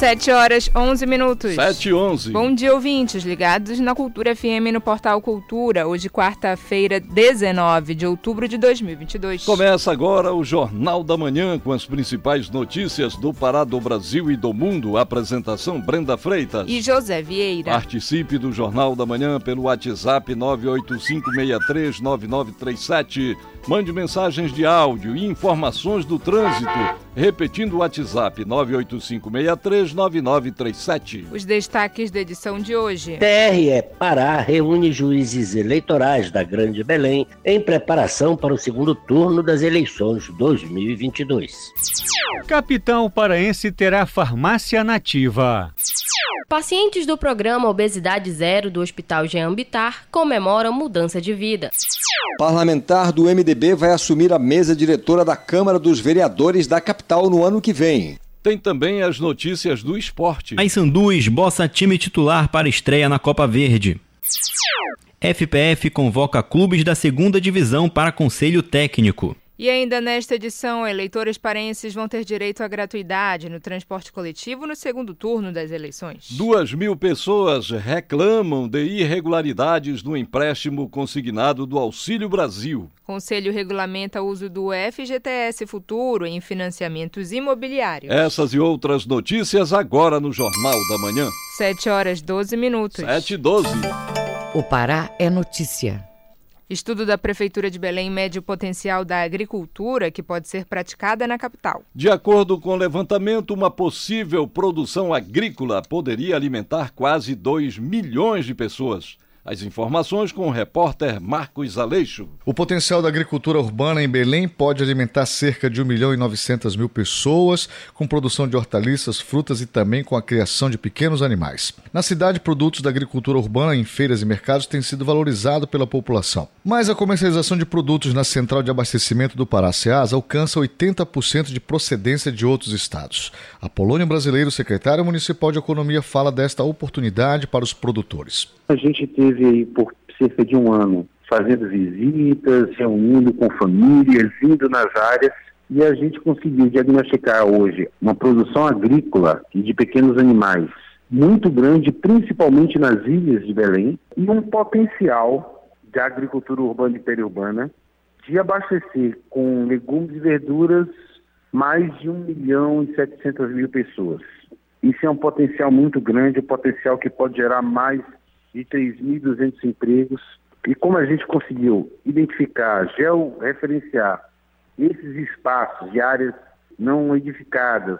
7 horas 11 minutos. 7 e 11. Bom dia, ouvintes, ligados na Cultura FM no Portal Cultura. Hoje, quarta-feira, 19 de outubro de 2022. Começa agora o Jornal da Manhã com as principais notícias do Pará, do Brasil e do mundo. Apresentação Brenda Freitas e José Vieira. Participe do Jornal da Manhã pelo WhatsApp 985639937 Mande mensagens de áudio e informações do trânsito. Repetindo o WhatsApp 985639937. Os destaques da edição de hoje. TRE Pará reúne juízes eleitorais da Grande Belém em preparação para o segundo turno das eleições 2022. Capital paraense terá farmácia nativa. Pacientes do programa Obesidade Zero do Hospital Jean Bitar comemoram mudança de vida. Parlamentar do MDB vai assumir a mesa diretora da Câmara dos Vereadores da capital no ano que vem. Tem também as notícias do esporte. Paysandu esboça time titular para estreia na Copa Verde. FPF convoca clubes da segunda divisão para conselho técnico. E ainda nesta edição, eleitores parenses vão ter direito à gratuidade no transporte coletivo no segundo turno das eleições. Duas mil pessoas reclamam de irregularidades no empréstimo consignado do Auxílio Brasil. Conselho regulamenta o uso do FGTS Futuro em financiamentos imobiliários. Essas e outras notícias agora no Jornal da Manhã. 7 horas 12 minutos. 7 e 12. O Pará é notícia. Estudo da Prefeitura de Belém mede o potencial da agricultura que pode ser praticada na capital. De acordo com o levantamento, uma possível produção agrícola poderia alimentar quase 2 milhões de pessoas. As informações com o repórter Marcos Aleixo. O potencial da agricultura urbana em Belém pode alimentar cerca de 1 milhão e 900 mil pessoas, com produção de hortaliças, frutas e também com a criação de pequenos animais. Na cidade, produtos da agricultura urbana em feiras e mercados têm sido valorizados pela população. Mas a comercialização de produtos na central de abastecimento do Pará Ceasa alcança 80% de procedência de outros estados. A Polônia Brasileiro, secretário municipal de Economia, fala desta oportunidade para os produtores. A gente teve aí por cerca de um ano fazendo visitas, reunindo com famílias, indo nas áreas e a gente conseguiu diagnosticar hoje uma produção agrícola e de pequenos animais muito grande, principalmente nas ilhas de Belém, e um potencial da agricultura urbana e periurbana de abastecer com legumes e verduras mais de 1 milhão e 700 mil pessoas. Isso é um potencial muito grande, um potencial que pode gerar mais de 3.200 empregos. E como a gente conseguiu identificar, georreferenciar esses espaços de áreas não edificadas,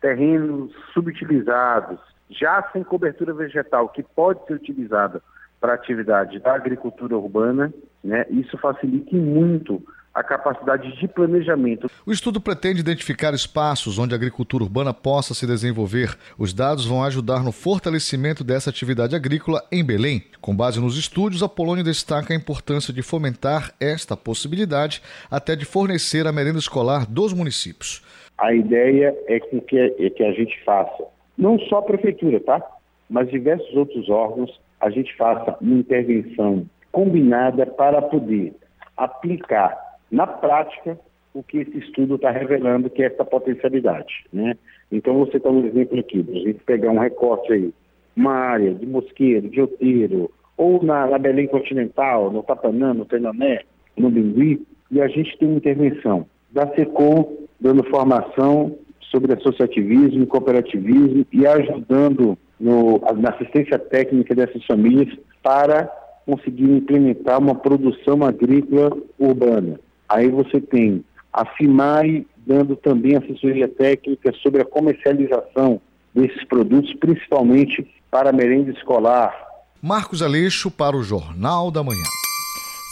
terrenos subutilizados, já sem cobertura vegetal, que pode ser utilizada para atividade da agricultura urbana, né, isso facilita muito a capacidade de planejamento. O estudo pretende identificar espaços onde a agricultura urbana possa se desenvolver. Os dados vão ajudar no fortalecimento dessa atividade agrícola em Belém. Com base nos estudos, a Polônia destaca a importância de fomentar esta possibilidade, até de fornecer a merenda escolar dos municípios. A ideia é que, é que a gente faça, não só a prefeitura, tá? Mas diversos outros órgãos, a gente faça uma intervenção combinada para poder aplicar na prática o que esse estudo está revelando, que é essa potencialidade. Né? Então, você está um exemplo aqui, a gente pegar um recorte aí, uma área de Mosqueiro, de Oteiro, ou na, na Belém Continental, no Tapanã, no Tenané, no Bingui, e a gente tem uma intervenção da SECOM dando formação sobre associativismo, cooperativismo e ajudando no, na assistência técnica dessas famílias para conseguir implementar uma produção agrícola urbana. Aí você tem a FIMAI dando também assessoria técnica sobre a comercialização desses produtos, principalmente para a merenda escolar. Marcos Aleixo para o Jornal da Manhã.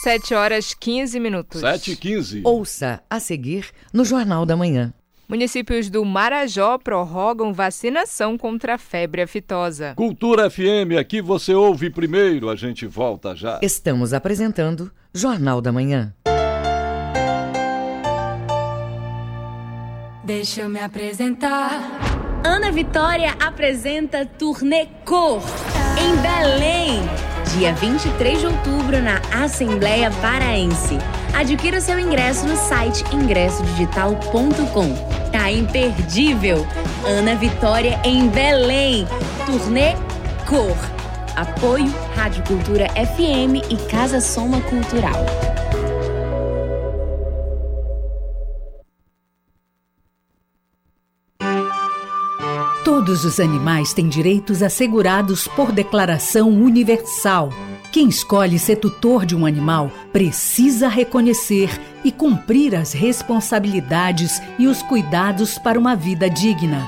7 horas 15 minutos. 7 e 15. Ouça a seguir no Jornal da Manhã. Municípios do Marajó prorrogam vacinação contra a febre aftosa. Cultura FM, aqui você ouve primeiro, a gente volta já. Estamos apresentando Jornal da Manhã. Deixa eu me apresentar. Ana Vitória apresenta Turnê Cor em Belém. dia 23 de outubro na Assembleia Paraense. Adquira seu ingresso no site ingressodigital.com. Tá imperdível! Ana Vitória em Belém. Turnê Cor. Apoio Rádio Cultura FM e Casa Soma Cultural. Todos os animais têm direitos assegurados por declaração universal. Quem escolhe ser tutor de um animal precisa reconhecer e cumprir as responsabilidades e os cuidados para uma vida digna.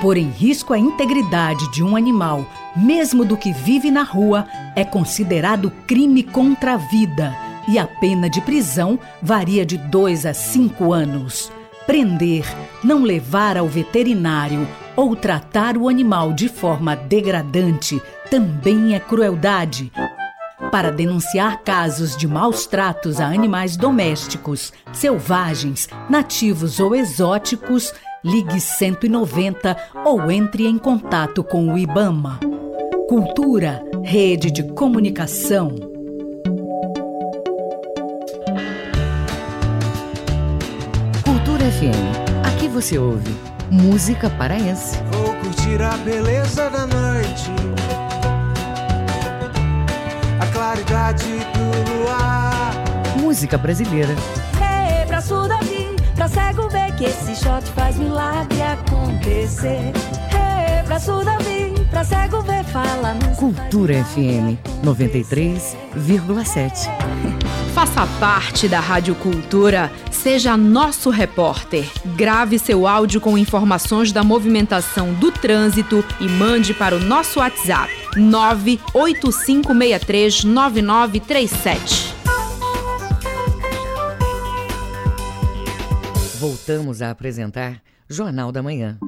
Pôr em risco a integridade de um animal, mesmo do que vive na rua, é considerado crime contra a vida e a pena de prisão varia de 2 a 5 anos. Prender, não levar ao veterinário ou tratar o animal de forma degradante também é crueldade. Para denunciar casos de maus tratos a animais domésticos, selvagens, nativos ou exóticos, ligue 190 ou entre em contato com o IBAMA. Cultura, rede de comunicação. Cultura FM. Aqui você ouve música paraense. Vou curtir a beleza da noite, a claridade do luar. Música brasileira. Hey, pra Davi, pra cego ver que esse shot faz milagre acontecer. Hey, pra Davi, pra cego ver, fala. Cultura FM 93,7. Faça parte da Rádio Cultura. Seja nosso repórter. Grave seu áudio com informações da movimentação do trânsito e mande para o nosso WhatsApp 985639937. Voltamos a apresentar Jornal da Manhã.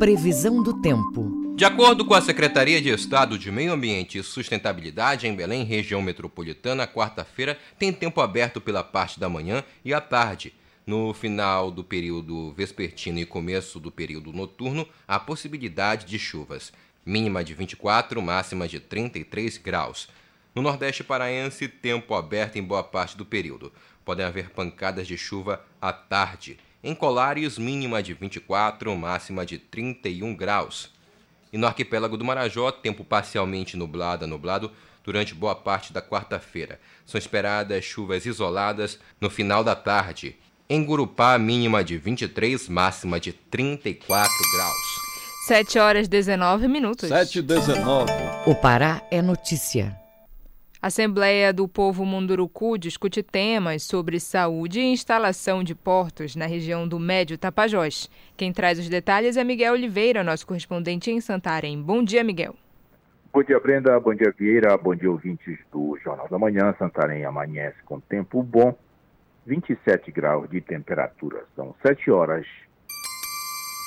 Previsão do tempo. De acordo com a Secretaria de Estado de Meio Ambiente e Sustentabilidade em Belém, região metropolitana, quarta-feira tem tempo aberto pela parte da manhã e à tarde. No final do período vespertino e começo do período noturno, há possibilidade de chuvas. Mínima de 24, máxima de 33 graus. No Nordeste paraense, tempo aberto em boa parte do período. Podem haver pancadas de chuva à tarde. Em Colares, mínima de 24, máxima de 31 graus. E no arquipélago do Marajó, tempo parcialmente nublado a nublado durante boa parte da quarta-feira. São esperadas chuvas isoladas no final da tarde. Em Gurupá, mínima de 23, máxima de 34 graus. 7 horas 19 minutos. 7 e 19. O Pará é notícia. Assembleia do Povo Munduruku discute temas sobre saúde e instalação de portos na região do Médio Tapajós. Quem traz os detalhes é Miguel Oliveira, nosso correspondente em Santarém. Bom dia, Miguel. Bom dia, Brenda. Bom dia, Vieira. Bom dia, ouvintes do Jornal da Manhã. Santarém amanhece com tempo bom, 27 graus de temperatura. São 7 horas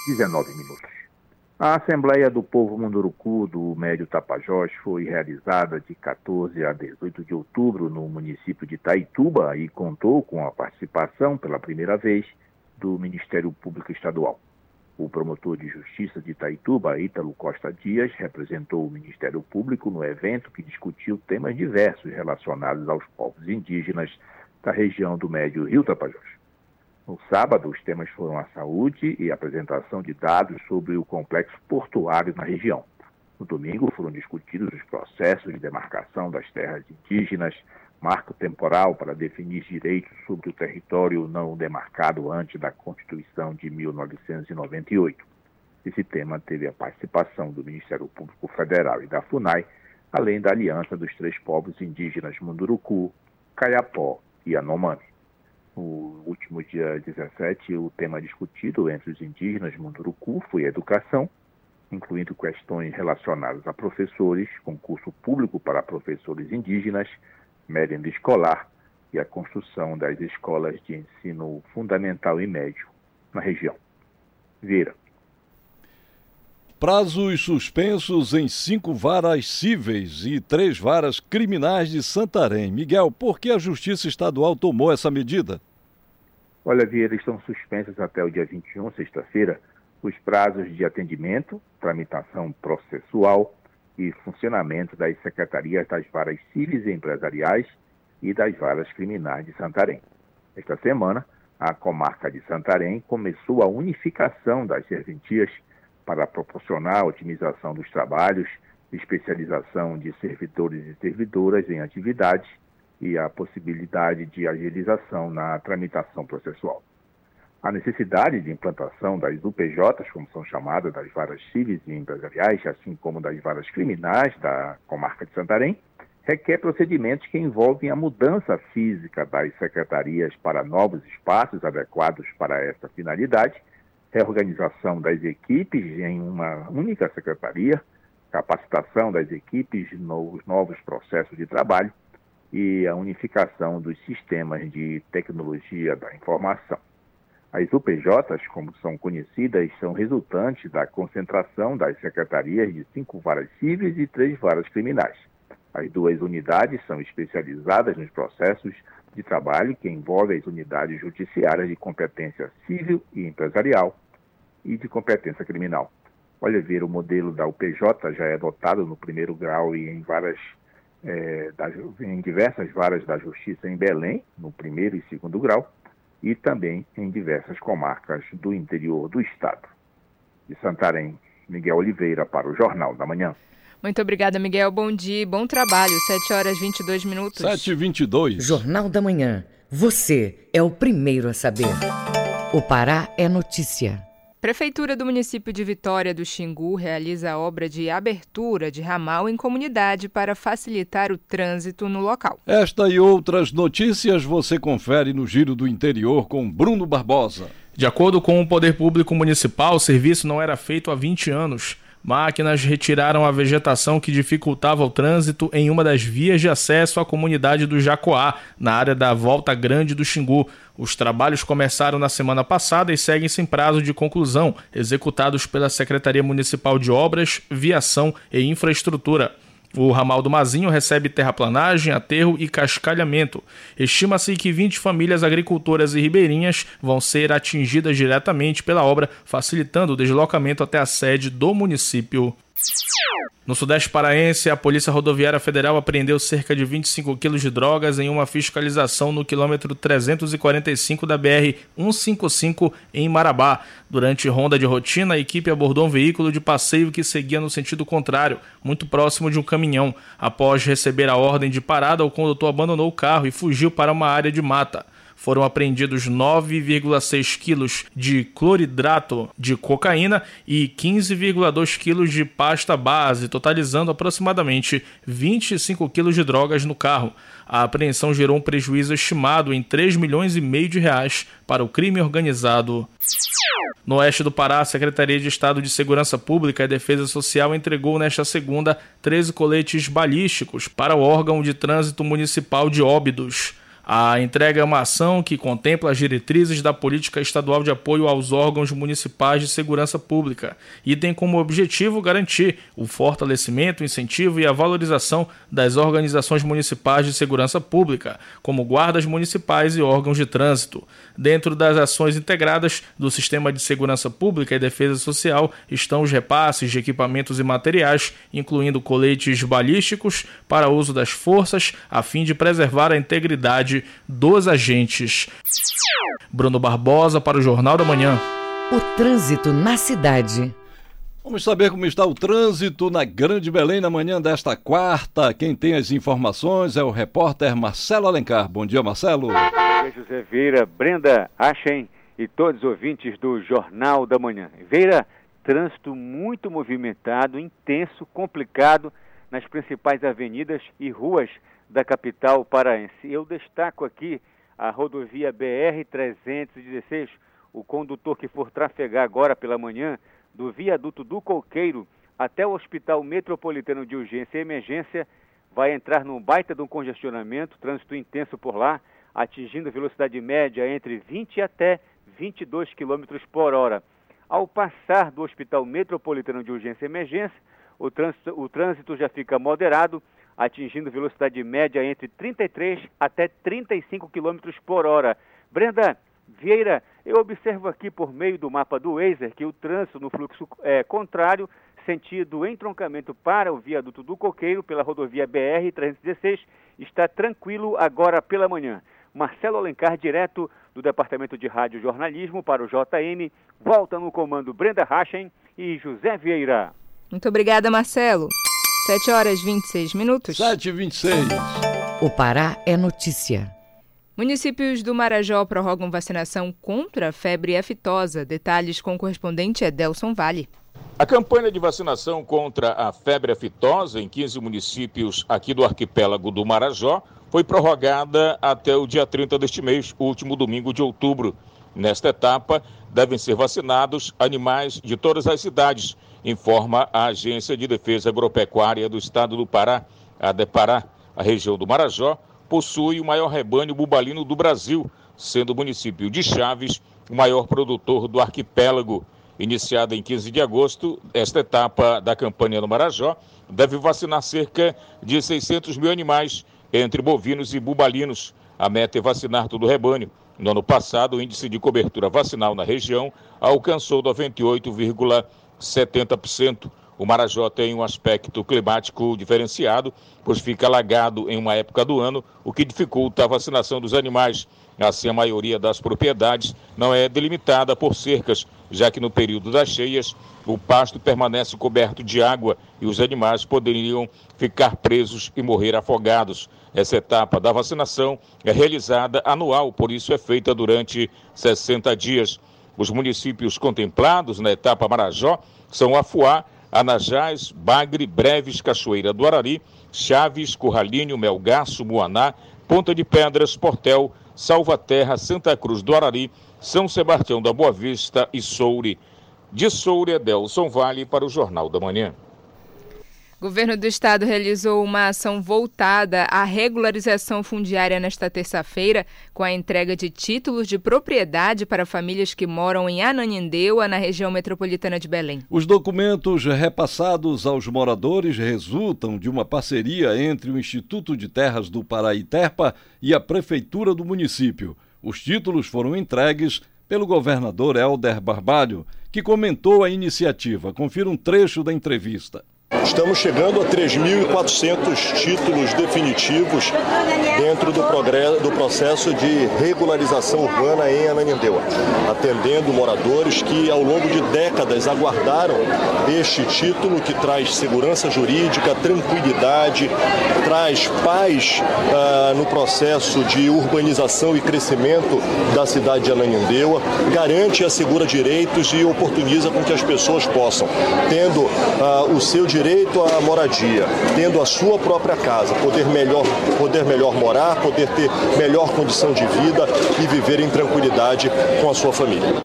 19 minutos. A Assembleia do Povo Munduruku do Médio Tapajós foi realizada de 14 a 18 de outubro no município de Taituba e contou com a participação pela primeira vez do Ministério Público Estadual. O promotor de justiça de Taituba, Ítalo Costa Dias, representou o Ministério Público no evento que discutiu temas diversos relacionados aos povos indígenas da região do Médio Rio Tapajós. No sábado, os temas foram a saúde e a apresentação de dados sobre o complexo portuário na região. No domingo, foram discutidos os processos de demarcação das terras indígenas, marco temporal para definir direitos sobre o território não demarcado antes da Constituição de 1998. Esse tema teve a participação do Ministério Público Federal e da FUNAI, além da aliança dos três povos indígenas Munduruku, Caiapó e Anomami. No último dia 17, o tema discutido entre os indígenas Munduruku foi educação, incluindo questões relacionadas a professores, concurso público para professores indígenas, merenda escolar e a construção das escolas de ensino fundamental e médio na região. Vira. Prazos suspensos em cinco varas cíveis e três varas criminais de Santarém. Miguel, por que a Justiça Estadual tomou essa medida? Olha, Vieira, estão suspensos até o dia 21, sexta-feira, os prazos de atendimento, tramitação processual, e funcionamento das secretarias das varas civis e empresariais e das varas criminais de Santarém. Esta semana, a comarca de Santarém começou a unificação das serventias para proporcionar a otimização dos trabalhos, especialização de servidores e servidoras em atividades e a possibilidade de agilização na tramitação processual. A necessidade de implantação das UPJs, como são chamadas, das varas civis e empresariais, assim como das varas criminais da comarca de Santarém, requer procedimentos que envolvem a mudança física das secretarias para novos espaços adequados para essa finalidade, reorganização das equipes em uma única secretaria, capacitação das equipes nos novos processos de trabalho e a unificação dos sistemas de tecnologia da informação. As UPJs, como são conhecidas, são resultantes da concentração das secretarias de cinco varas cíveis e três varas criminais. As duas unidades são especializadas nos processos de trabalho que envolvem as unidades judiciárias de competência civil e empresarial e de competência criminal. Olha, ver o modelo da UPJ já é adotado no primeiro grau e em várias é, da, em diversas varas da justiça em Belém, no primeiro e segundo grau, e também em diversas comarcas do interior do estado. De Santarém, Miguel Oliveira para o Jornal da Manhã. Muito obrigada, Miguel. Bom dia, bom trabalho. 7 horas e 22 minutos. 7 e 22. Jornal da Manhã. Você é o primeiro a saber. O Pará é notícia. Prefeitura do município de Vitória do Xingu realiza a obra de abertura de ramal em comunidade para facilitar o trânsito no local. Esta e outras notícias você confere no Giro do Interior com Bruno Barbosa. De acordo com o Poder Público Municipal, o serviço não era feito há 20 anos. Máquinas retiraram a vegetação que dificultava o trânsito em uma das vias de acesso à comunidade do Jacoá, na área da Volta Grande do Xingu. Os trabalhos começaram na semana passada e seguem sem prazo de conclusão, executados pela Secretaria Municipal de Obras, Viação e Infraestrutura. O ramal do Mazinho recebe terraplanagem, aterro e cascalhamento. Estima-se que 20 famílias agricultoras e ribeirinhas vão ser atingidas diretamente pela obra, facilitando o deslocamento até a sede do município. No Sudeste Paraense, a Polícia Rodoviária Federal apreendeu cerca de 25 quilos de drogas em uma fiscalização no quilômetro 345 da BR-155 em Marabá. Durante ronda de rotina, a equipe abordou um veículo de passeio que seguia no sentido contrário, muito próximo de um caminhão. Após receber a ordem de parada, o condutor abandonou o carro e fugiu para uma área de mata foram apreendidos 9,6 quilos de cloridrato de cocaína e 15,2 quilos de pasta base, totalizando aproximadamente 25 quilos de drogas no carro. A apreensão gerou um prejuízo estimado em 3 milhões e meio de reais para o crime organizado. No oeste do Pará, a Secretaria de Estado de Segurança Pública e Defesa Social entregou nesta segunda 13 coletes balísticos para o órgão de trânsito municipal de Óbidos. A entrega é uma ação que contempla as diretrizes da política estadual de apoio aos órgãos municipais de segurança pública e tem como objetivo garantir o fortalecimento, incentivo e a valorização das organizações municipais de segurança pública, como guardas municipais e órgãos de trânsito. Dentro das ações integradas do Sistema de Segurança Pública e Defesa Social estão os repasses de equipamentos e materiais, incluindo coletes balísticos para uso das forças, a fim de preservar a integridade dos agentes. Bruno Barbosa para o Jornal da Manhã. O trânsito na cidade. Vamos saber como está o trânsito na Grande Belém na manhã desta quarta. Quem tem as informações é o repórter Marcelo Alencar. Bom dia, Marcelo. Bom dia, José Vieira, Brenda Achen e todos os ouvintes do Jornal da Manhã. Veira, trânsito muito movimentado, intenso, complicado nas principais avenidas e ruas da capital paraense. Eu destaco aqui a rodovia BR-316, o condutor que for trafegar agora pela manhã do viaduto do Coqueiro até o Hospital Metropolitano de Urgência e Emergência, vai entrar num baita de um congestionamento, trânsito intenso por lá, atingindo velocidade média entre 20 até 22 km por hora. Ao passar do Hospital Metropolitano de Urgência e Emergência, o trânsito, o trânsito já fica moderado, atingindo velocidade média entre 33 até 35 km por hora. Brenda Vieira, eu observo aqui por meio do mapa do Wazer que o trânsito no fluxo é, contrário sentido entroncamento para o viaduto do Coqueiro pela rodovia BR-316 está tranquilo agora pela manhã. Marcelo Alencar, direto do Departamento de Rádio Jornalismo para o JN, volta no comando Brenda Rachen e José Vieira. Muito obrigada, Marcelo. 7 horas 26 minutos. 7 e 26. O Pará é notícia. Municípios do Marajó prorrogam vacinação contra a febre aftosa. Detalhes com o correspondente Edelson Vale. A campanha de vacinação contra a febre aftosa em 15 municípios aqui do arquipélago do Marajó foi prorrogada até o dia 30 deste mês, último domingo de outubro. Nesta etapa, devem ser vacinados animais de todas as cidades, informa a Agência de Defesa Agropecuária do Estado do Pará, a DEPARÁ. A região do Marajó possui o maior rebanho bubalino do Brasil, sendo o município de Chaves o maior produtor do arquipélago. Iniciada em 15 de agosto, esta etapa da campanha no Marajó deve vacinar cerca de 600 mil animais, entre bovinos e bubalinos. A meta é vacinar todo o rebanho. No ano passado, o índice de cobertura vacinal na região alcançou 98,70%. O Marajó tem um aspecto climático diferenciado, pois fica alagado em uma época do ano, o que dificulta a vacinação dos animais. Assim, a maioria das propriedades não é delimitada por cercas, já que no período das cheias o pasto permanece coberto de água e os animais poderiam ficar presos e morrer afogados. Essa etapa da vacinação é realizada anual, por isso é feita durante 60 dias. Os municípios contemplados na etapa Marajó são Afuá, Anajás, Bagre, Breves, Cachoeira do Arari, Chaves, Curralinho, Melgaço, Muaná, Ponta de Pedras, Portel, Salvaterra, Santa Cruz do Arari, São Sebastião da Boa Vista e Soure. De Soure, Edelson Vale para o Jornal da Manhã. Governo do Estado realizou uma ação voltada à regularização fundiária nesta terça-feira, com a entrega de títulos de propriedade para famílias que moram em Ananindeua, na região metropolitana de Belém. Os documentos repassados aos moradores resultam de uma parceria entre o Instituto de Terras do Paraíterpa e a Prefeitura do município. Os títulos foram entregues pelo governador Helder Barbalho, que comentou a iniciativa. Confira um trecho da entrevista. Estamos chegando a 3.400 títulos definitivos dentro do, do, processo de regularização urbana em Ananindeua, atendendo moradores que ao longo de décadas aguardaram este título que traz segurança jurídica, tranquilidade, traz paz ah, no processo de urbanização e crescimento da cidade de Ananindeua, garante e assegura direitos e oportuniza com que as pessoas possam, tendo ah, o seu direito direito à moradia, tendo a sua própria casa, poder melhor, poder melhor morar, poder ter melhor condição de vida e viver em tranquilidade com a sua família.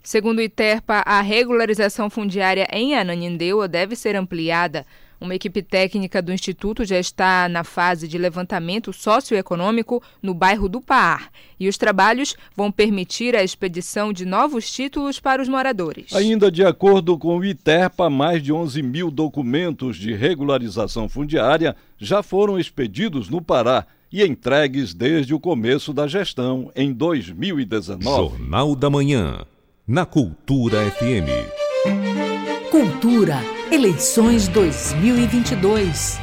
Segundo o ITERPA, a regularização fundiária em Ananindeua deve ser ampliada uma equipe técnica do Instituto já está na fase de levantamento socioeconômico no bairro do Paar e os trabalhos vão permitir a expedição de novos títulos para os moradores. Ainda de acordo com o ITERPA, mais de 11 mil documentos de regularização fundiária já foram expedidos no Pará e entregues desde o começo da gestão, em 2019. Jornal da Manhã, na Cultura FM. Cultura Eleições 2022.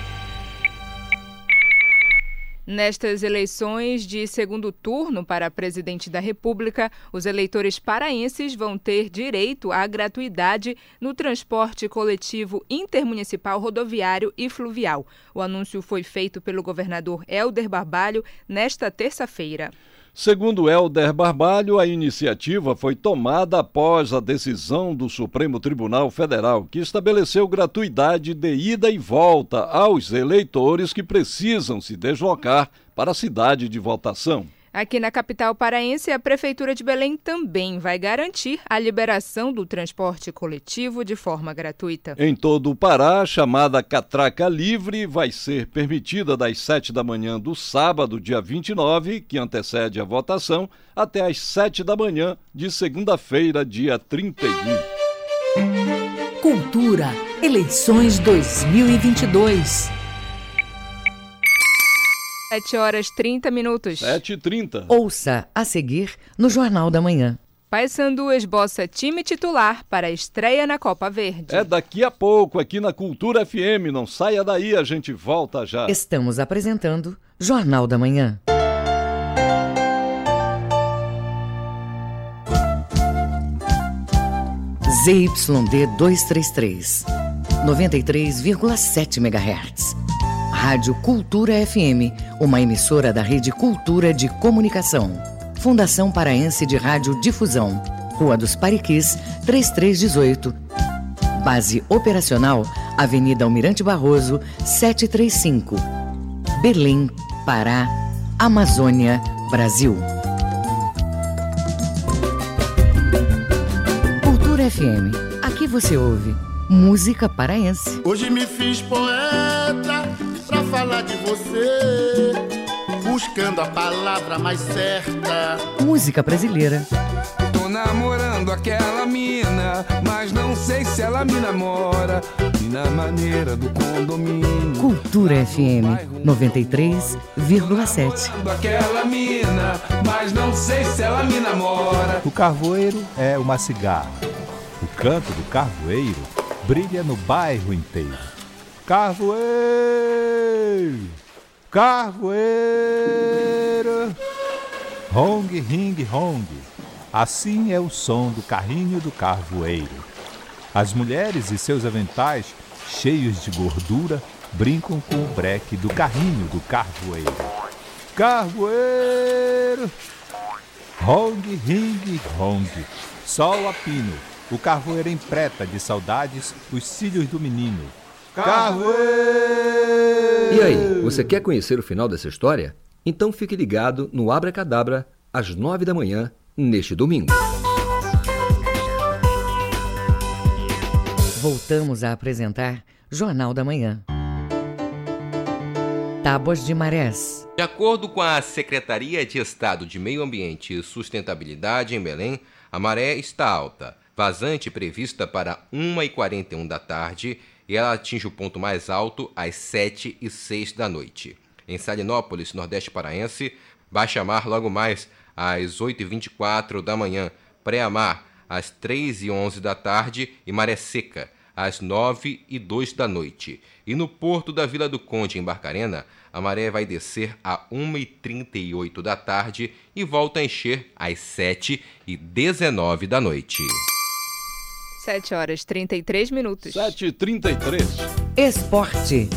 Nestas eleições de segundo turno para presidente da República, os eleitores paraenses vão ter direito à gratuidade no transporte coletivo intermunicipal rodoviário e fluvial. O anúncio foi feito pelo governador Helder Barbalho nesta terça-feira. Segundo Helder Barbalho, a iniciativa foi tomada após a decisão do Supremo Tribunal Federal, que estabeleceu gratuidade de ida e volta aos eleitores que precisam se deslocar para a cidade de votação. Aqui na capital paraense, a Prefeitura de Belém também vai garantir a liberação do transporte coletivo de forma gratuita. Em todo o Pará, a chamada Catraca Livre vai ser permitida das 7 da manhã do sábado, dia 29, que antecede a votação, até às 7 da manhã de segunda-feira, dia 31. Cultura, eleições 2022. 7 horas 30 minutos. 7 h 30. Ouça a seguir no Jornal da Manhã. Paysandu esboça time titular para a estreia na Copa Verde. É daqui a pouco, aqui na Cultura FM. Não saia daí, a gente volta já. Estamos apresentando Jornal da Manhã. ZYD 233, 93,7 MHz. Rádio Cultura FM, uma emissora da Rede Cultura de Comunicação. Fundação Paraense de Rádio Difusão. Rua dos Pariquis, 3318. Base operacional, Avenida Almirante Barroso, 735. Belém, Pará, Amazônia, Brasil. Cultura FM. Aqui você ouve música paraense. Hoje me fiz poeta pra falar de você, buscando a palavra mais certa. Música brasileira. Tô namorando aquela mina, mas não sei se ela me namora. E na maneira do condomínio. Cultura FM 93,7. Aquela mina, mas não sei se ela me namora. O carvoeiro é uma cigarra. O canto do carvoeiro brilha no bairro inteiro. Carvoeiro! Carvoeiro! Hong, ring, hong. Assim é o som do carrinho do carvoeiro. As mulheres e seus aventais, cheios de gordura, brincam com o breque do carrinho do carvoeiro. Carvoeiro! Hong, ring, hong. Sol a pino. O carvoeiro empreta de saudades os cílios do menino. Carvoeiro! E aí, você quer conhecer o final dessa história? Então fique ligado no Abra Cadabra, às nove da manhã, neste domingo. Voltamos a apresentar Jornal da Manhã. Tábuas de Marés. De acordo com a Secretaria de Estado de Meio Ambiente e Sustentabilidade em Belém, a maré está alta, vazante prevista para 1h41 da tarde e ela atinge o ponto mais alto às 7 e 6 da noite. Em Salinópolis, Nordeste Paraense, baixa mar logo mais às 8h24 da manhã, pré-mar às 3 e 11 da tarde e maré seca às 9 e 2 da noite. E no porto da Vila do Conde, em Barcarena, a maré vai descer a 1h38 da tarde e volta a encher às 7 e 19 da noite. 7 horas 33 minutos. 7h33. Esporte.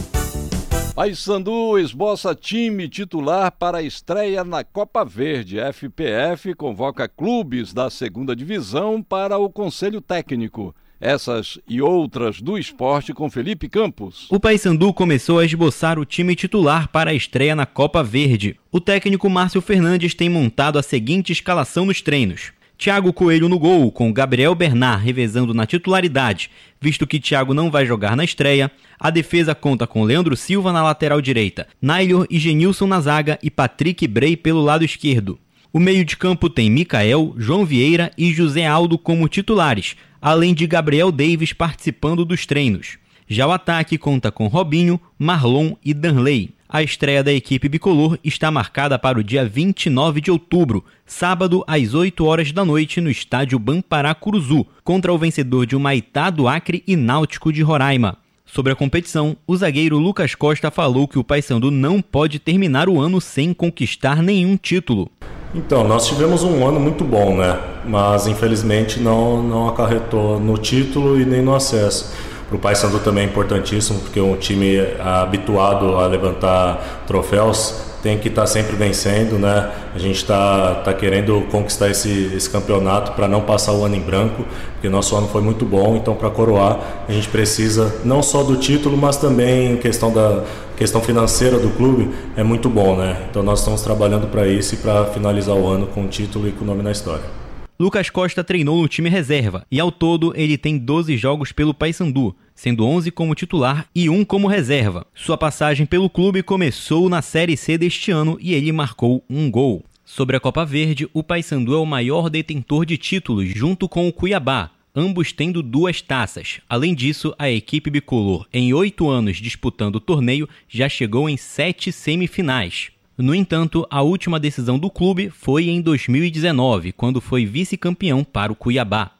Paysandu esboça time titular para a estreia na Copa Verde. FPF convoca clubes da segunda divisão para o Conselho Técnico. Essas e outras do esporte com Felipe Campos. O Paysandu começou a esboçar o time titular para a estreia na Copa Verde. O técnico Márcio Fernandes tem montado a seguinte escalação nos treinos. Thiago Coelho no gol, com Gabriel Bernard revezando na titularidade, visto que Thiago não vai jogar na estreia. A defesa conta com Leandro Silva na lateral direita, Nailor e Genilson na zaga e Patrick Brey pelo lado esquerdo. O meio de campo tem Mikael, João Vieira e José Aldo como titulares, além de Gabriel Davis participando dos treinos. Já o ataque conta com Robinho, Marlon e Danley. A estreia da equipe bicolor está marcada para o dia 29 de outubro, sábado às 8 horas da noite no estádio Bampará Curuzu, contra o vencedor de Humaitá do Acre e Náutico de Roraima. Sobre a competição, o zagueiro Lucas Costa falou que o Paysandu não pode terminar o ano sem conquistar nenhum título. Então, nós tivemos um ano muito bom, né? Mas infelizmente não, não acarretou no título e nem no acesso. Para o Paysandu também é importantíssimo, porque um time habituado a levantar troféus tem que estar tá sempre vencendo, né? A gente está tá querendo conquistar esse, esse campeonato para não passar o ano em branco, porque nosso ano foi muito bom, então para coroar a gente precisa não só do título, mas também questão da questão financeira do clube é muito bom, né? Então nós estamos trabalhando para isso e para finalizar o ano com o título e com o nome na história. Lucas Costa treinou no time reserva e ao todo ele tem 12 jogos pelo Paysandu, sendo 11 como titular e um como reserva. Sua passagem pelo clube começou na Série C deste ano e ele marcou um gol. Sobre a Copa Verde, o Paysandu é o maior detentor de títulos junto com o Cuiabá, ambos tendo duas taças. Além disso, a equipe bicolor, em oito anos disputando o torneio, já chegou em sete semifinais. No entanto, a última decisão do clube foi em 2019, quando foi vice-campeão para o Cuiabá.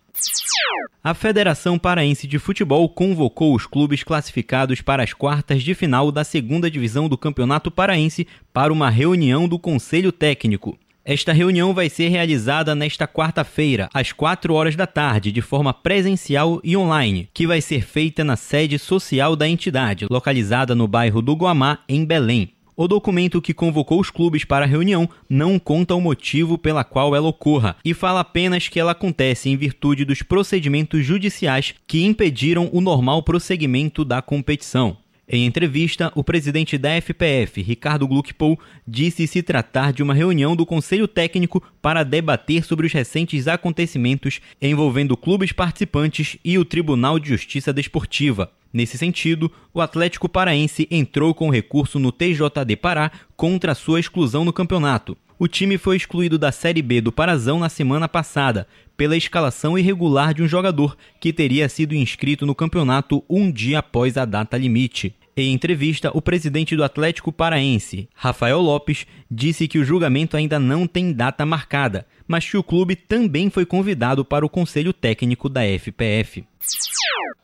A Federação Paraense de Futebol convocou os clubes classificados para as quartas de final da segunda divisão do Campeonato Paraense para uma reunião do Conselho Técnico. Esta reunião vai ser realizada nesta quarta-feira, às 4 horas da tarde, de forma presencial e online, que vai ser feita na sede social da entidade, localizada no bairro do Guamá, em Belém. O documento que convocou os clubes para a reunião não conta o motivo pela qual ela ocorra e fala apenas que ela acontece em virtude dos procedimentos judiciais que impediram o normal prosseguimento da competição. Em entrevista, o presidente da FPF, Ricardo Gluckpohl, disse se tratar de uma reunião do Conselho Técnico para debater sobre os recentes acontecimentos envolvendo clubes participantes e o Tribunal de Justiça Desportiva. Nesse sentido, o Atlético Paraense entrou com recurso no TJD Pará contra sua exclusão no campeonato. O time foi excluído da Série B do Parazão na semana passada, pela escalação irregular de um jogador que teria sido inscrito no campeonato um dia após a data limite. Em entrevista, o presidente do Atlético Paraense, Rafael Lopes, disse que o julgamento ainda não tem data marcada, mas que o clube também foi convidado para o conselho técnico da FPF.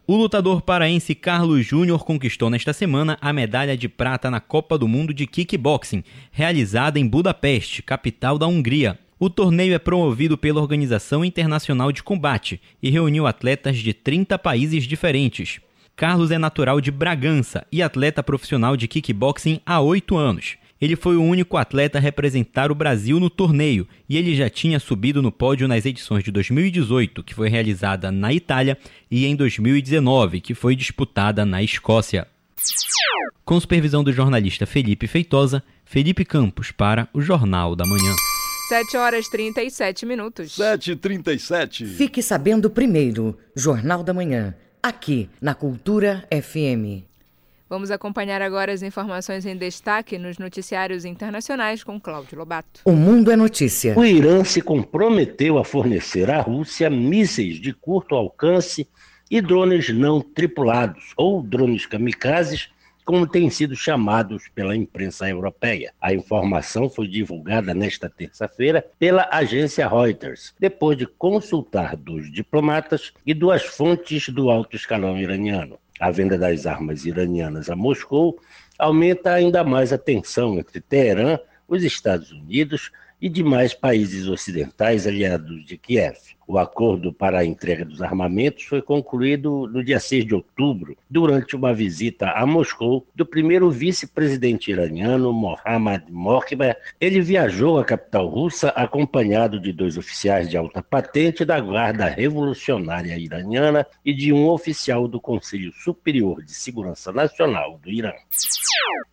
O lutador paraense Carlos Júnior conquistou nesta semana a medalha de prata na Copa do Mundo de Kickboxing, realizada em Budapeste, capital da Hungria. O torneio é promovido pela Organização Internacional de Combate e reuniu atletas de 30 países diferentes. Carlos é natural de Bragança e atleta profissional de kickboxing há oito anos. Ele foi o único atleta a representar o Brasil no torneio e ele já tinha subido no pódio nas edições de 2018, que foi realizada na Itália, e em 2019, que foi disputada na Escócia. Com supervisão do jornalista Felipe Feitosa, Felipe Campos para o Jornal da Manhã. 7 horas 37 minutos. 7h37. Fique sabendo primeiro, Jornal da Manhã, aqui na Cultura FM. Vamos acompanhar agora as informações em destaque nos noticiários internacionais com Cláudio Lobato. O Mundo é Notícia. O Irã se comprometeu a fornecer à Rússia mísseis de curto alcance e drones não tripulados, ou drones kamikazes, como têm sido chamados pela imprensa europeia. A informação foi divulgada nesta terça-feira pela agência Reuters, depois de consultar dos diplomatas e duas fontes do alto escalão iraniano a venda das armas iranianas a Moscou aumenta ainda mais a tensão entre Teherã, os Estados Unidos e demais países ocidentais aliados de Kiev. O acordo para a entrega dos armamentos foi concluído no dia 6 de outubro, durante uma visita a Moscou do primeiro vice-presidente iraniano, Mohammad Mokhber. Ele viajou à capital russa acompanhado de dois oficiais de alta patente da Guarda Revolucionária Iraniana e de um oficial do Conselho Superior de Segurança Nacional do Irã.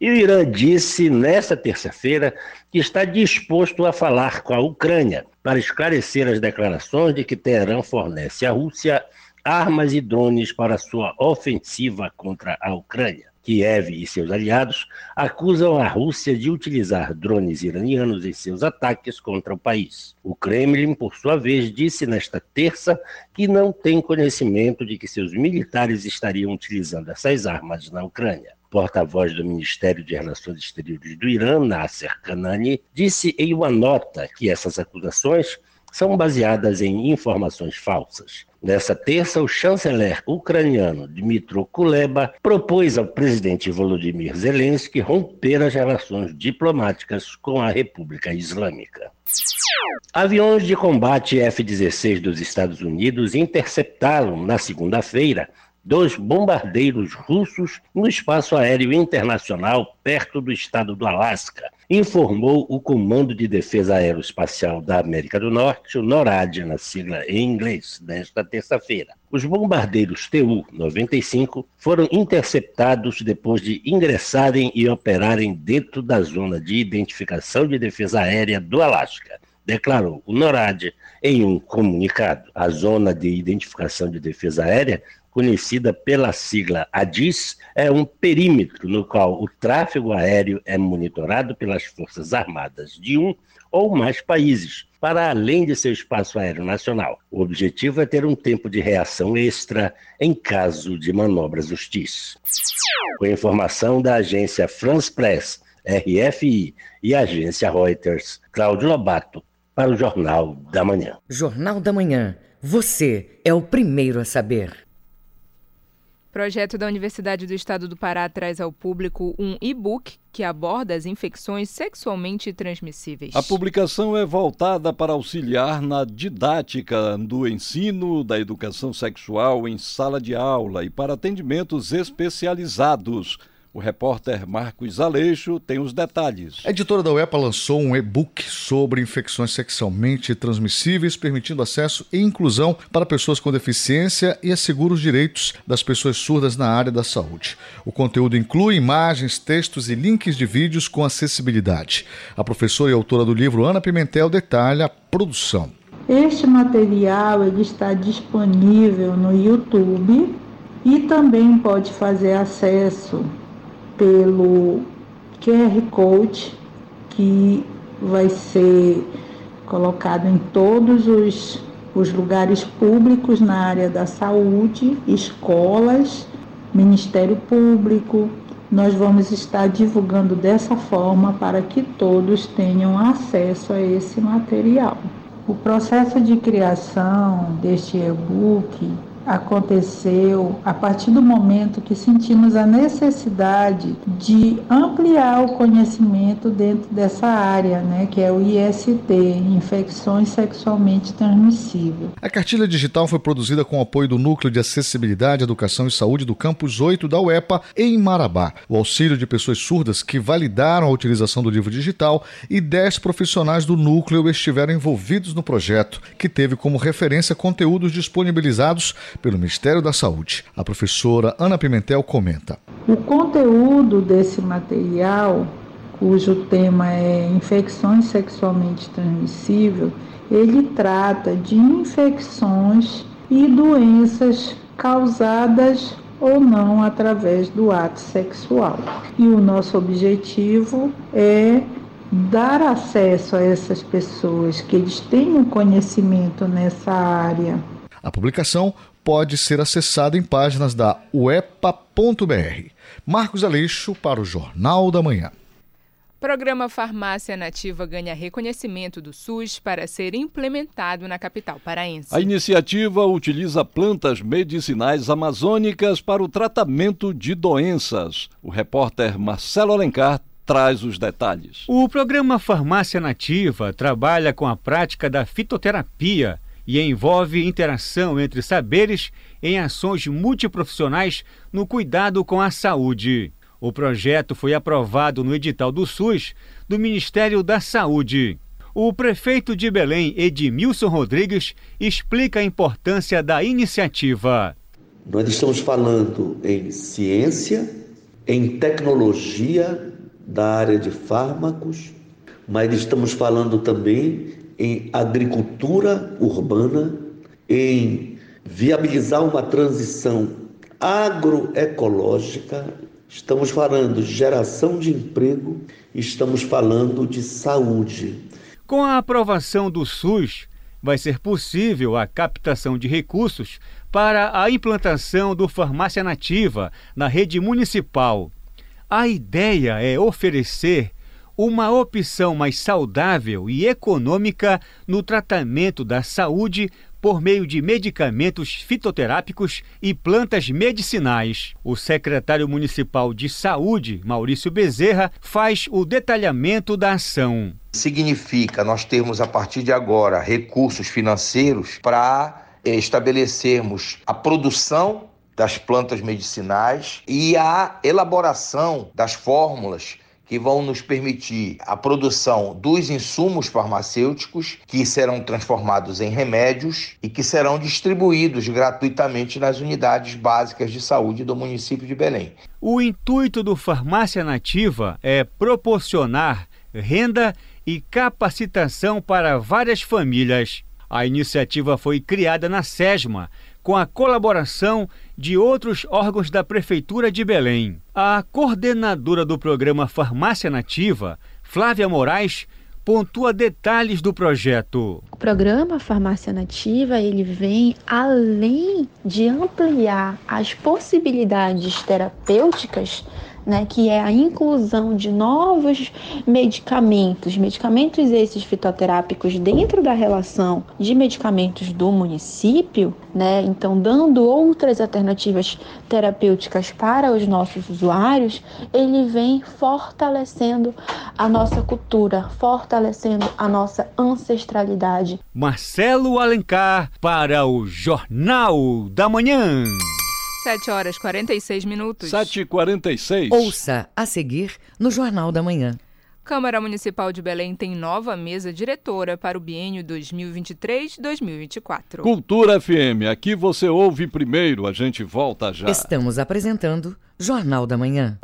E o Irã disse nesta terça-feira que está disposto a falar com a Ucrânia para esclarecer as declarações de que Teherã fornece à Rússia armas e drones para sua ofensiva contra a Ucrânia. Kiev e seus aliados acusam a Rússia de utilizar drones iranianos em seus ataques contra o país. O Kremlin, por sua vez, disse nesta terça que não tem conhecimento de que seus militares estariam utilizando essas armas na Ucrânia porta-voz do Ministério de Relações Exteriores do Irã, Nasser Kanani, disse em uma nota que essas acusações são baseadas em informações falsas. Nessa terça, o chanceler ucraniano Dmitry Kuleba propôs ao presidente Volodymyr Zelensky romper as relações diplomáticas com a República Islâmica. Aviões de combate F-16 dos Estados Unidos interceptaram, na segunda-feira, dois bombardeiros russos no espaço aéreo internacional perto do estado do Alasca, informou o Comando de Defesa Aeroespacial da América do Norte, o NORAD, na sigla em inglês, nesta terça-feira. Os bombardeiros Tu-95 foram interceptados depois de ingressarem e operarem dentro da zona de identificação de defesa aérea do Alasca declarou o NORAD em um comunicado. A zona de identificação de defesa aérea conhecida pela sigla ADIS, é um perímetro no qual o tráfego aéreo é monitorado pelas Forças Armadas de um ou mais países, para além de seu espaço aéreo nacional. O objetivo é ter um tempo de reação extra em caso de manobras hostis. Com informação da agência France Press, RFI e agência Reuters. Cláudio Lobato, para o Jornal da Manhã. Jornal da Manhã. Você é o primeiro a saber. Projeto da Universidade do Estado do Pará traz ao público um e-book que aborda as infecções sexualmente transmissíveis. A publicação é voltada para auxiliar na didática do ensino da educação sexual em sala de aula e para atendimentos especializados o repórter Marcos Aleixo tem os detalhes. A editora da UEPA lançou um e-book sobre infecções sexualmente transmissíveis, permitindo acesso e inclusão para pessoas com deficiência e assegura os direitos das pessoas surdas na área da saúde. O conteúdo inclui imagens, textos e links de vídeos com acessibilidade. A professora e autora do livro, Ana Pimentel, detalha a produção. Este material ele está disponível no YouTube e também pode fazer acesso pelo QR Code que vai ser colocado em todos os, os lugares públicos na área da saúde, escolas, Ministério Público. Nós vamos estar divulgando dessa forma para que todos tenham acesso a esse material. O processo de criação deste e-book aconteceu a partir do momento que sentimos a necessidade de ampliar o conhecimento dentro dessa área, né, que é o IST, infecções sexualmente transmissíveis. A cartilha digital foi produzida com o apoio do Núcleo de Acessibilidade, Educação e Saúde do Campus 8 da UEPA em Marabá. O auxílio de pessoas surdas que validaram a utilização do livro digital e 10 profissionais do núcleo estiveram envolvidos no projeto, que teve como referência conteúdos disponibilizados pelo Ministério da Saúde. A professora Ana Pimentel comenta. O conteúdo desse material, cujo tema é infecções sexualmente transmissíveis, ele trata de infecções e doenças causadas ou não através do ato sexual. E o nosso objetivo é dar acesso a essas pessoas que eles tenham conhecimento nessa área. A publicação pode ser acessado em páginas da uepa.br. Marcos Aleixo para o Jornal da Manhã. Programa Farmácia Nativa ganha reconhecimento do SUS para ser implementado na capital paraense. A iniciativa utiliza plantas medicinais amazônicas para o tratamento de doenças. O repórter Marcelo Alencar traz os detalhes. O programa Farmácia Nativa trabalha com a prática da fitoterapia e envolve interação entre saberes em ações multiprofissionais no cuidado com a saúde. O projeto foi aprovado no edital do SUS do Ministério da Saúde. O prefeito de Belém, Edmilson Rodrigues, explica a importância da iniciativa. Nós estamos falando em ciência, em tecnologia da área de fármacos, mas estamos falando também em agricultura urbana, em viabilizar uma transição agroecológica, estamos falando de geração de emprego, estamos falando de saúde. Com a aprovação do SUS, vai ser possível a captação de recursos para a implantação do farmácia nativa na rede municipal. A ideia é oferecer uma opção mais saudável e econômica no tratamento da saúde por meio de medicamentos fitoterápicos e plantas medicinais. O secretário municipal de Saúde, Maurício Bezerra, faz o detalhamento da ação. Significa nós termos a partir de agora recursos financeiros para eh, estabelecermos a produção das plantas medicinais e a elaboração das fórmulas que vão nos permitir a produção dos insumos farmacêuticos que serão transformados em remédios e que serão distribuídos gratuitamente nas unidades básicas de saúde do município de Belém. O intuito do Farmácia Nativa é proporcionar renda e capacitação para várias famílias. A iniciativa foi criada na SESMA com a colaboração de outros órgãos da Prefeitura de Belém. A coordenadora do programa Farmácia Nativa, Flávia Moraes, pontua detalhes do projeto. O programa Farmácia Nativa, ele vem além de ampliar as possibilidades terapêuticas né, que é a inclusão de novos medicamentos, medicamentos esses fitoterápicos dentro da relação de medicamentos do município, né, então dando outras alternativas terapêuticas para os nossos usuários, ele vem fortalecendo a nossa cultura, fortalecendo a nossa ancestralidade. Marcelo Alencar para o Jornal da Manhã. 7 horas 46 minutos. 7h46. Ouça a seguir no Jornal da Manhã. Câmara Municipal de Belém tem nova mesa diretora para o biênio 2023-2024. Cultura FM, aqui você ouve primeiro, a gente volta já. Estamos apresentando Jornal da Manhã.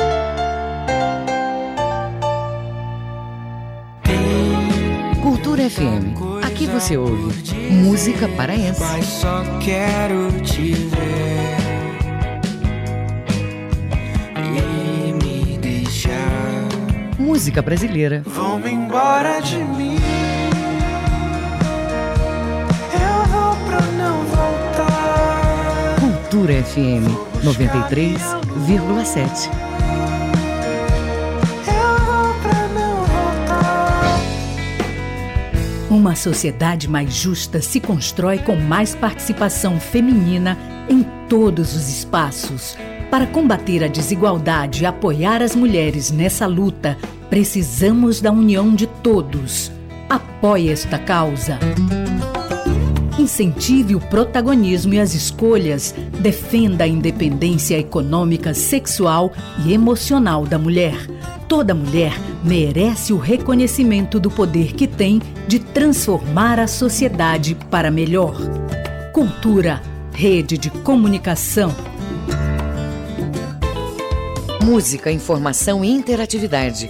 Cultura FM, aqui você ouve música paraense. Mas só quero te ver. Música brasileira. Vão embora de mim. Eu vou pra não voltar. Cultura FM 93,7. Uma sociedade mais justa se constrói com mais participação feminina em todos os espaços. Para combater a desigualdade e apoiar as mulheres nessa luta, precisamos da união de todos. Apoie esta causa. Incentive o protagonismo e as escolhas. Defenda a independência econômica, sexual e emocional da mulher. Toda mulher merece o reconhecimento do poder que tem de transformar a sociedade para melhor. Cultura, rede de comunicação. Música, informação e interatividade.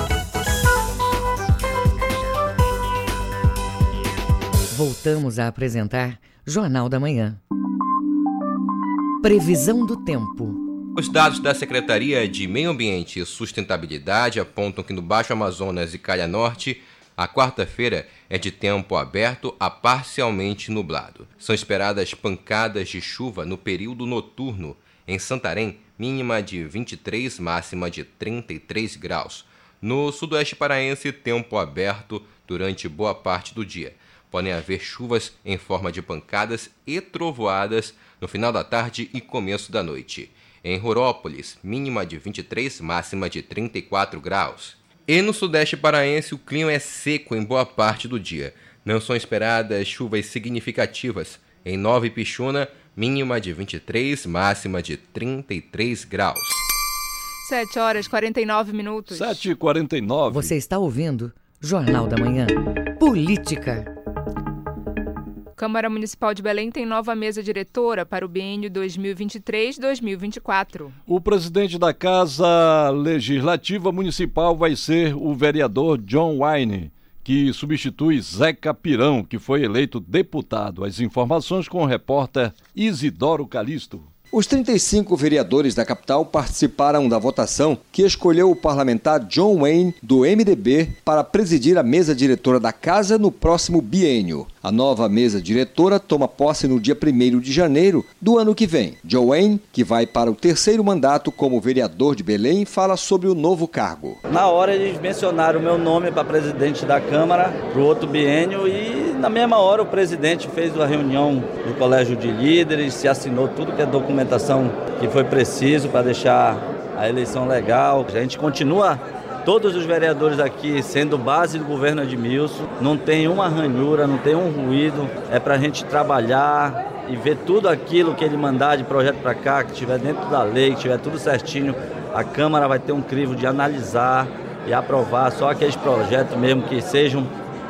Voltamos a apresentar Jornal da Manhã. Previsão do tempo. Os dados da Secretaria de Meio Ambiente e Sustentabilidade apontam que no Baixo Amazonas e Calha Norte, a quarta-feira é de tempo aberto a parcialmente nublado. São esperadas pancadas de chuva no período noturno. Em Santarém, mínima de 23, máxima de 33 graus. No sudoeste paraense, tempo aberto durante boa parte do dia. Podem haver chuvas em forma de pancadas e trovoadas no final da tarde e começo da noite. Em Rorópolis, mínima de 23, máxima de 34 graus. E no sudeste paraense, o clima é seco em boa parte do dia. Não são esperadas chuvas significativas. Em Nova Pichuna, mínima de 23, máxima de 33 graus. 7 horas 49 minutos. 7h49. Você está ouvindo Jornal da Manhã. Política. Câmara Municipal de Belém tem nova mesa diretora para o biênio 2023-2024. O presidente da Casa Legislativa Municipal vai ser o vereador John Wayne, que substitui Zeca Pirão, que foi eleito deputado. As informações com o repórter Isidoro Calixto. Os 35 vereadores da capital participaram da votação que escolheu o parlamentar John Wayne, do MDB, para presidir a mesa diretora da casa no próximo biênio. A nova mesa diretora toma posse no dia 1 de janeiro do ano que vem. John Wayne, que vai para o terceiro mandato como vereador de Belém, fala sobre o novo cargo. Na hora eles mencionaram o meu nome para presidente da Câmara para o outro biênio e na mesma hora o presidente fez uma reunião do colégio de líderes, se assinou tudo que é documentação que foi preciso para deixar a eleição legal. A gente continua todos os vereadores aqui sendo base do governo Edmilson, não tem uma ranhura, não tem um ruído, é para a gente trabalhar e ver tudo aquilo que ele mandar de projeto para cá, que estiver dentro da lei, que estiver tudo certinho, a Câmara vai ter um crivo de analisar e aprovar só aqueles projetos mesmo que sejam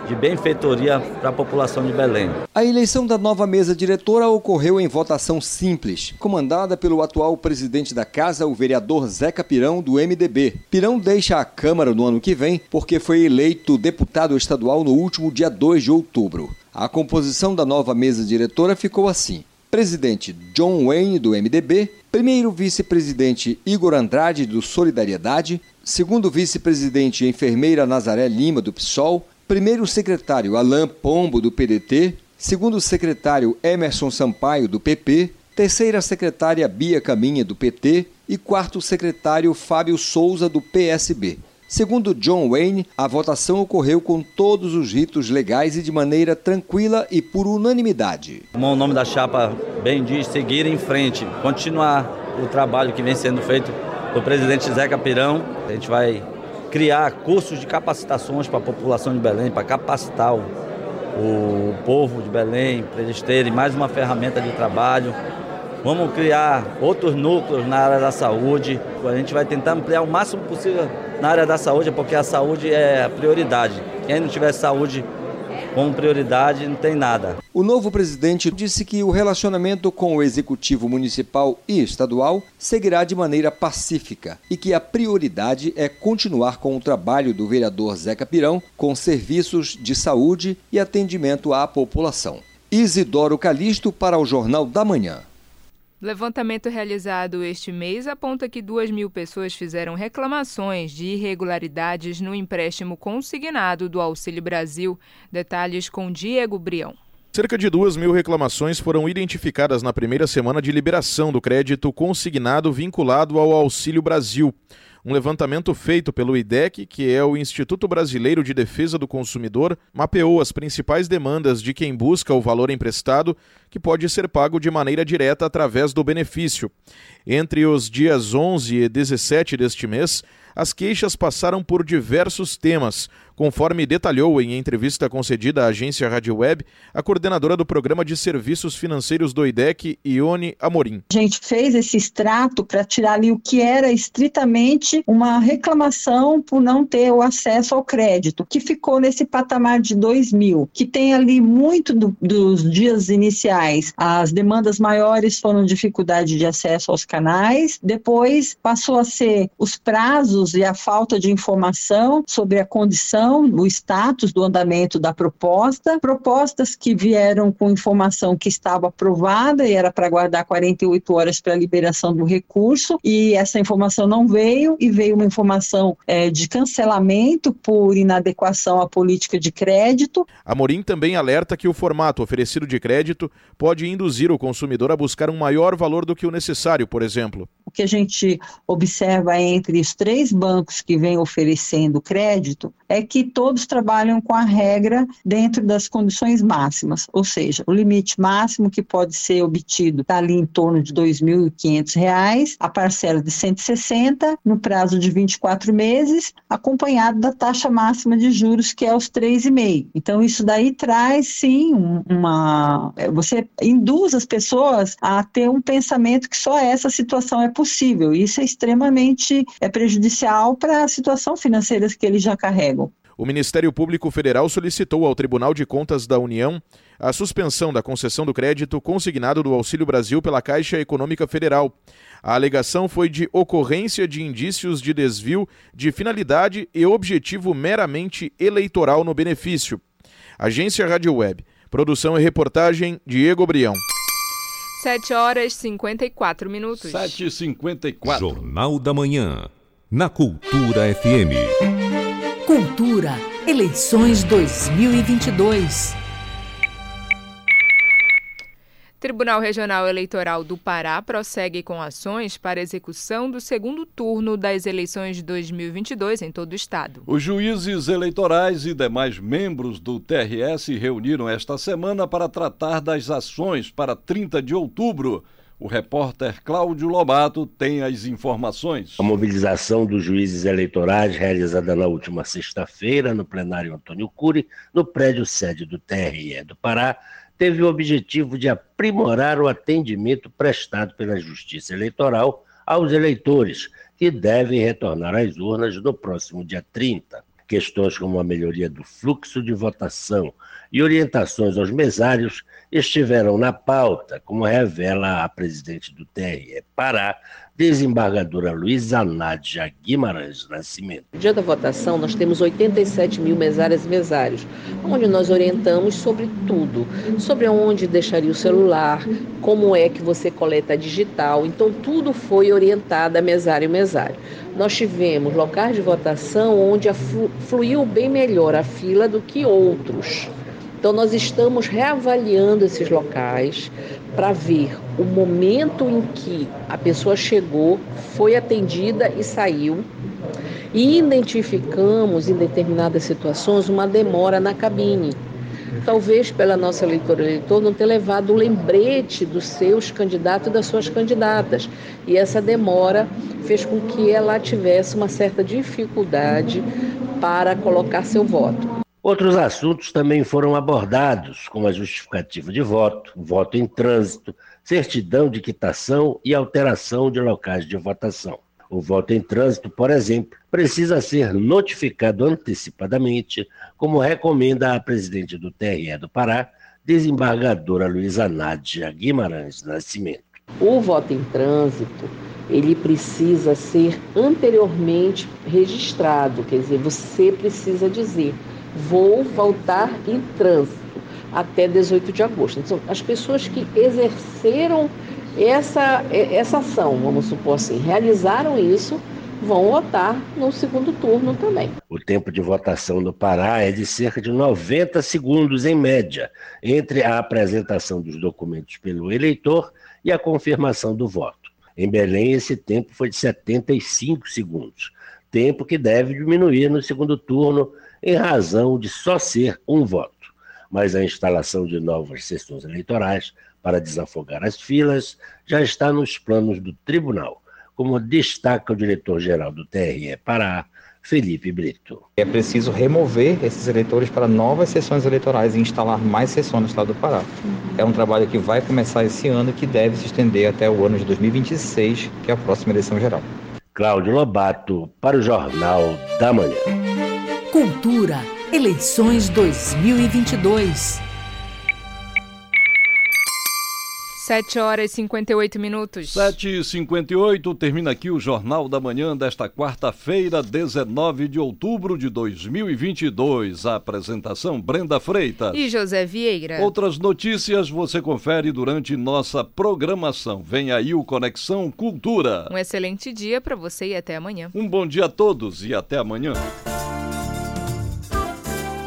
de benfeitoria para a população de Belém. A eleição da nova mesa diretora ocorreu em votação simples, comandada pelo atual presidente da casa, o vereador Zeca Pirão, do MDB. Pirão deixa a Câmara no ano que vem porque foi eleito deputado estadual no último dia 2 de outubro. A composição da nova mesa diretora ficou assim: presidente John Wayne, do MDB, primeiro vice-presidente Igor Andrade, do Solidariedade, segundo vice-presidente enfermeira Nazaré Lima, do PSOL, primeiro secretário Alain Pombo, do PDT, segundo secretário Emerson Sampaio, do PP, terceira secretária Bia Caminha, do PT e quarto secretário Fábio Souza, do PSB. Segundo John Wayne, a votação ocorreu com todos os ritos legais e de maneira tranquila e por unanimidade. Como o nome da chapa bem diz, seguir em frente, continuar o trabalho que vem sendo feito pelo presidente Zeca Pirão. A gente vai criar cursos de capacitações para a população de Belém, para capacitar o, o povo de Belém, para eles terem mais uma ferramenta de trabalho. Vamos criar outros núcleos na área da saúde. A gente vai tentar ampliar o máximo possível na área da saúde, porque a saúde é a prioridade. Quem não tiver saúde como prioridade, não tem nada. O novo presidente disse que o relacionamento com o executivo municipal e estadual seguirá de maneira pacífica e que a prioridade é continuar com o trabalho do vereador Zeca Pirão com serviços de saúde e atendimento à população. Isidoro Calixto para o Jornal da Manhã. Levantamento realizado este mês aponta que 2 mil pessoas fizeram reclamações de irregularidades no empréstimo consignado do Auxílio Brasil. Detalhes com Diego Brião. Cerca de duas mil reclamações foram identificadas na primeira semana de liberação do crédito consignado vinculado ao Auxílio Brasil. Um levantamento feito pelo IDEC, que é o Instituto Brasileiro de Defesa do Consumidor, mapeou as principais demandas de quem busca o valor emprestado, que pode ser pago de maneira direta através do benefício. Entre os dias 11 e 17 deste mês, as queixas passaram por diversos temas, conforme detalhou em entrevista concedida à agência Rádio Web a coordenadora do Programa de Serviços Financeiros do IDEC, Ione Amorim. A gente fez esse extrato para tirar ali o que era estritamente uma reclamação por não ter o acesso ao crédito, que ficou nesse patamar de 2 mil, que tem ali muito do, dos dias iniciais. As demandas maiores foram dificuldade de acesso aos canais, depois passou a ser os prazos e a falta de informação sobre a condição, o status do andamento da proposta, propostas que vieram com informação que estava aprovada e era para guardar 48 horas para a liberação do recurso, e essa informação não veio, e veio uma informação é, de cancelamento por inadequação à política de crédito. Amorim também alerta que o formato oferecido de crédito pode induzir o consumidor a buscar um maior valor do que o necessário, por exemplo. O que a gente observa entre os três bancos que vêm oferecendo crédito é que todos trabalham com a regra dentro das condições máximas, ou seja, o limite máximo que pode ser obtido está ali em torno de R$ 2.500, a parcela de 160 no prazo de 24 meses, acompanhado da taxa máxima de juros que é os 3,5. Então isso daí traz sim uma você induz as pessoas a ter um pensamento que só essa situação é possível. Isso é extremamente é prejudicial para a situação financeira que eles já carregam. O Ministério Público Federal solicitou ao Tribunal de Contas da União a suspensão da concessão do crédito consignado do Auxílio Brasil pela Caixa Econômica Federal. A alegação foi de ocorrência de indícios de desvio de finalidade e objetivo meramente eleitoral no benefício. Agência Rádio Web. Produção e reportagem Diego Brião. 7 horas e 54 minutos. 7 e 54 Jornal da Manhã. Na Cultura FM. Cultura. Eleições 2022. Tribunal Regional Eleitoral do Pará prossegue com ações para execução do segundo turno das eleições de 2022 em todo o estado. Os juízes eleitorais e demais membros do TRS reuniram esta semana para tratar das ações para 30 de outubro. O repórter Cláudio Lobato tem as informações. A mobilização dos juízes eleitorais, realizada na última sexta-feira no plenário Antônio Cury, no prédio sede do TRE do Pará, teve o objetivo de aprimorar o atendimento prestado pela Justiça Eleitoral aos eleitores, que devem retornar às urnas no próximo dia 30. Questões como a melhoria do fluxo de votação e orientações aos mesários estiveram na pauta, como revela a presidente do TRE Pará, desembargadora Luísa Nádia Guimarães Nascimento. No dia da votação, nós temos 87 mil mesárias e mesários, onde nós orientamos sobre tudo, sobre onde deixaria o celular, como é que você coleta digital. Então, tudo foi orientado a mesário e mesário. Nós tivemos locais de votação onde fluiu bem melhor a fila do que outros. Então, nós estamos reavaliando esses locais para ver o momento em que a pessoa chegou, foi atendida e saiu. E identificamos em determinadas situações uma demora na cabine. Talvez pela nossa leitora eleitor não ter levado o lembrete dos seus candidatos e das suas candidatas. E essa demora fez com que ela tivesse uma certa dificuldade para colocar seu voto. Outros assuntos também foram abordados, como a justificativa de voto, voto em trânsito, certidão de quitação e alteração de locais de votação. O voto em trânsito, por exemplo, precisa ser notificado antecipadamente, como recomenda a presidente do TRE do Pará, desembargadora Luísa Nádia Guimarães Nascimento. O voto em trânsito, ele precisa ser anteriormente registrado, quer dizer, você precisa dizer vou voltar em trânsito até 18 de agosto. Então, as pessoas que exerceram essa, essa ação, vamos supor assim, realizaram isso, vão votar no segundo turno também. O tempo de votação no Pará é de cerca de 90 segundos em média, entre a apresentação dos documentos pelo eleitor e a confirmação do voto. Em Belém, esse tempo foi de 75 segundos, tempo que deve diminuir no segundo turno em razão de só ser um voto. Mas a instalação de novas sessões eleitorais para desafogar as filas já está nos planos do tribunal, como destaca o diretor-geral do TRE Pará, Felipe Brito. É preciso remover esses eleitores para novas sessões eleitorais e instalar mais sessões no estado do Pará. É um trabalho que vai começar esse ano e que deve se estender até o ano de 2026, que é a próxima eleição geral. Cláudio Lobato, para o Jornal da Manhã. Cultura. Eleições 2022. 7 horas e 58 minutos. 7 e 58 termina aqui o Jornal da Manhã desta quarta-feira, 19 de outubro de 2022. A apresentação Brenda Freitas e José Vieira. Outras notícias você confere durante nossa programação. Vem aí o Conexão Cultura. Um excelente dia para você e até amanhã. Um bom dia a todos e até amanhã.